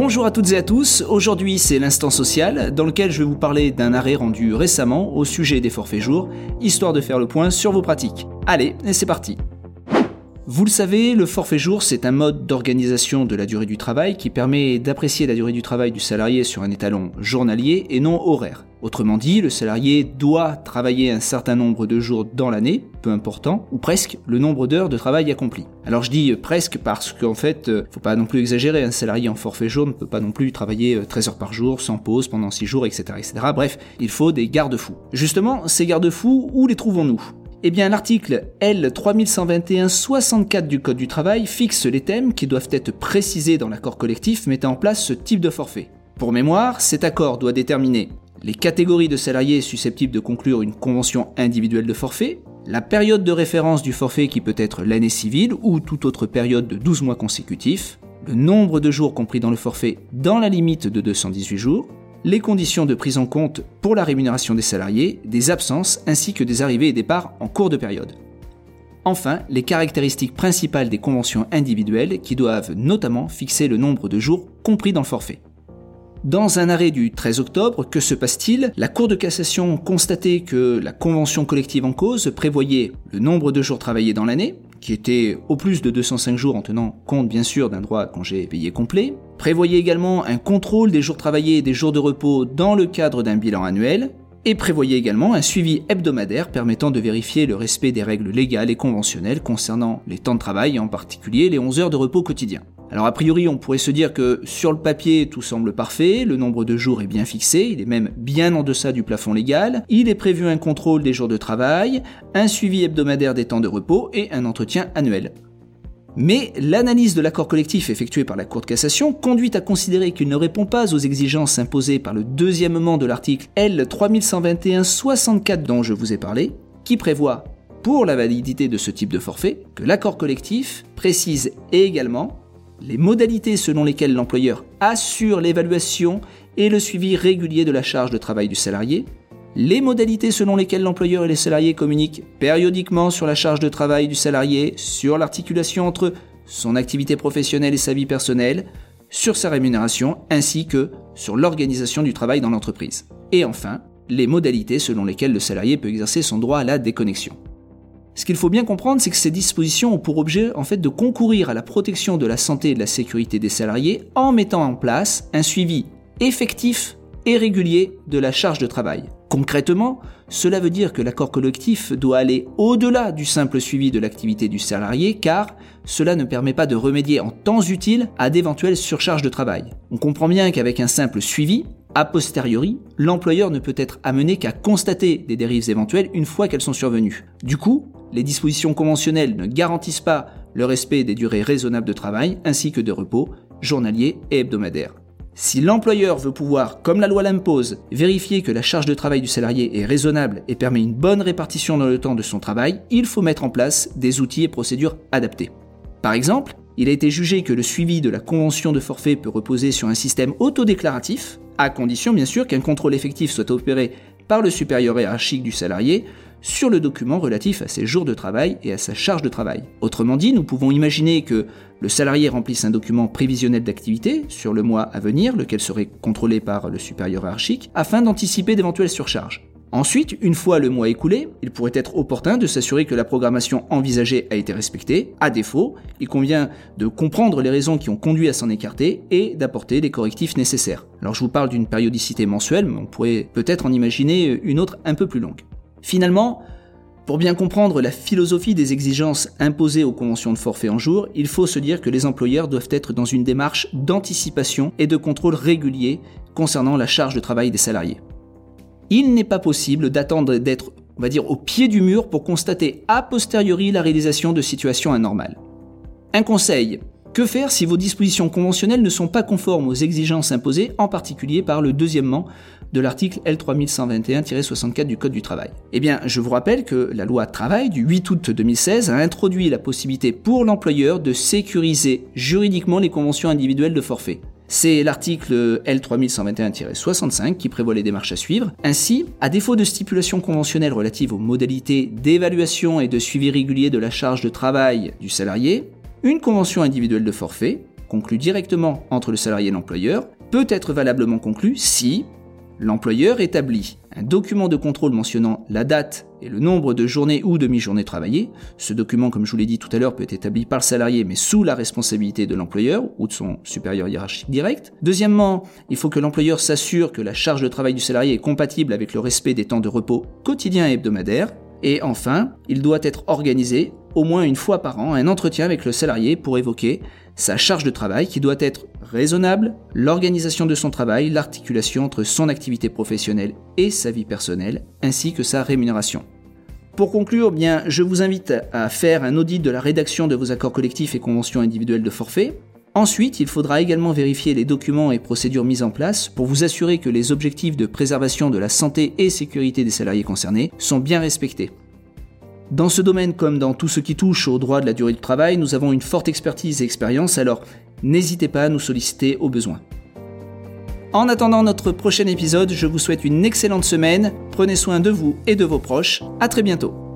Bonjour à toutes et à tous, aujourd'hui c'est l'instant social dans lequel je vais vous parler d'un arrêt rendu récemment au sujet des forfaits jours, histoire de faire le point sur vos pratiques. Allez, c'est parti vous le savez, le forfait jour, c'est un mode d'organisation de la durée du travail qui permet d'apprécier la durée du travail du salarié sur un étalon journalier et non horaire. Autrement dit, le salarié doit travailler un certain nombre de jours dans l'année, peu important, ou presque le nombre d'heures de travail accompli. Alors je dis presque parce qu'en fait, euh, faut pas non plus exagérer, un salarié en forfait jour ne peut pas non plus travailler 13 euh, heures par jour, sans pause, pendant 6 jours, etc. etc. Bref, il faut des garde-fous. Justement, ces garde-fous, où les trouvons-nous? Eh bien, l'article L3121-64 du Code du travail fixe les thèmes qui doivent être précisés dans l'accord collectif mettant en place ce type de forfait. Pour mémoire, cet accord doit déterminer les catégories de salariés susceptibles de conclure une convention individuelle de forfait, la période de référence du forfait qui peut être l'année civile ou toute autre période de 12 mois consécutifs, le nombre de jours compris dans le forfait dans la limite de 218 jours, les conditions de prise en compte pour la rémunération des salariés, des absences ainsi que des arrivées et départs en cours de période. Enfin, les caractéristiques principales des conventions individuelles qui doivent notamment fixer le nombre de jours compris dans le forfait. Dans un arrêt du 13 octobre, que se passe-t-il? La Cour de cassation constatait que la convention collective en cause prévoyait le nombre de jours travaillés dans l'année, qui était au plus de 205 jours en tenant compte bien sûr d'un droit à congé payé complet, prévoyait également un contrôle des jours travaillés et des jours de repos dans le cadre d'un bilan annuel, et prévoyait également un suivi hebdomadaire permettant de vérifier le respect des règles légales et conventionnelles concernant les temps de travail en particulier les 11 heures de repos quotidien. Alors a priori, on pourrait se dire que sur le papier, tout semble parfait, le nombre de jours est bien fixé, il est même bien en deçà du plafond légal, il est prévu un contrôle des jours de travail, un suivi hebdomadaire des temps de repos et un entretien annuel. Mais l'analyse de l'accord collectif effectué par la Cour de cassation conduit à considérer qu'il ne répond pas aux exigences imposées par le deuxièmement de l'article L3121-64 dont je vous ai parlé, qui prévoit, pour la validité de ce type de forfait, que l'accord collectif précise également les modalités selon lesquelles l'employeur assure l'évaluation et le suivi régulier de la charge de travail du salarié, les modalités selon lesquelles l'employeur et les salariés communiquent périodiquement sur la charge de travail du salarié, sur l'articulation entre son activité professionnelle et sa vie personnelle, sur sa rémunération, ainsi que sur l'organisation du travail dans l'entreprise. Et enfin, les modalités selon lesquelles le salarié peut exercer son droit à la déconnexion. Ce qu'il faut bien comprendre, c'est que ces dispositions ont pour objet en fait de concourir à la protection de la santé et de la sécurité des salariés en mettant en place un suivi effectif et régulier de la charge de travail. Concrètement, cela veut dire que l'accord collectif doit aller au-delà du simple suivi de l'activité du salarié car cela ne permet pas de remédier en temps utile à d'éventuelles surcharges de travail. On comprend bien qu'avec un simple suivi, a posteriori, l'employeur ne peut être amené qu'à constater des dérives éventuelles une fois qu'elles sont survenues. Du coup, les dispositions conventionnelles ne garantissent pas le respect des durées raisonnables de travail ainsi que de repos journalier et hebdomadaire. Si l'employeur veut pouvoir, comme la loi l'impose, vérifier que la charge de travail du salarié est raisonnable et permet une bonne répartition dans le temps de son travail, il faut mettre en place des outils et procédures adaptés. Par exemple, il a été jugé que le suivi de la convention de forfait peut reposer sur un système autodéclaratif, à condition bien sûr qu'un contrôle effectif soit opéré par le supérieur hiérarchique du salarié sur le document relatif à ses jours de travail et à sa charge de travail. Autrement dit, nous pouvons imaginer que le salarié remplisse un document prévisionnel d'activité sur le mois à venir, lequel serait contrôlé par le supérieur hiérarchique, afin d'anticiper d'éventuelles surcharges. Ensuite, une fois le mois écoulé, il pourrait être opportun de s'assurer que la programmation envisagée a été respectée. À défaut, il convient de comprendre les raisons qui ont conduit à s'en écarter et d'apporter les correctifs nécessaires. Alors je vous parle d'une périodicité mensuelle, mais on pourrait peut-être en imaginer une autre un peu plus longue. Finalement, pour bien comprendre la philosophie des exigences imposées aux conventions de forfait en jour, il faut se dire que les employeurs doivent être dans une démarche d'anticipation et de contrôle régulier concernant la charge de travail des salariés. Il n'est pas possible d'attendre d'être, on va dire, au pied du mur pour constater a posteriori la réalisation de situations anormales. Un conseil, que faire si vos dispositions conventionnelles ne sont pas conformes aux exigences imposées, en particulier par le deuxièmement de l'article L3121-64 du Code du travail? Eh bien, je vous rappelle que la loi travail du 8 août 2016 a introduit la possibilité pour l'employeur de sécuriser juridiquement les conventions individuelles de forfait. C'est l'article L3121-65 qui prévoit les démarches à suivre. Ainsi, à défaut de stipulations conventionnelles relatives aux modalités d'évaluation et de suivi régulier de la charge de travail du salarié, une convention individuelle de forfait conclu directement entre le salarié et l'employeur peut être valablement conclu si l'employeur établit un document de contrôle mentionnant la date et le nombre de journées ou demi-journées travaillées. Ce document, comme je vous l'ai dit tout à l'heure, peut être établi par le salarié mais sous la responsabilité de l'employeur ou de son supérieur hiérarchique direct. Deuxièmement, il faut que l'employeur s'assure que la charge de travail du salarié est compatible avec le respect des temps de repos quotidiens et hebdomadaires. Et enfin, il doit être organisé au moins une fois par an un entretien avec le salarié pour évoquer sa charge de travail qui doit être raisonnable, l'organisation de son travail, l'articulation entre son activité professionnelle et sa vie personnelle, ainsi que sa rémunération. Pour conclure, je vous invite à faire un audit de la rédaction de vos accords collectifs et conventions individuelles de forfait. Ensuite, il faudra également vérifier les documents et procédures mis en place pour vous assurer que les objectifs de préservation de la santé et sécurité des salariés concernés sont bien respectés. Dans ce domaine comme dans tout ce qui touche au droit de la durée du travail, nous avons une forte expertise et expérience, alors n'hésitez pas à nous solliciter au besoin. En attendant notre prochain épisode, je vous souhaite une excellente semaine, prenez soin de vous et de vos proches, à très bientôt.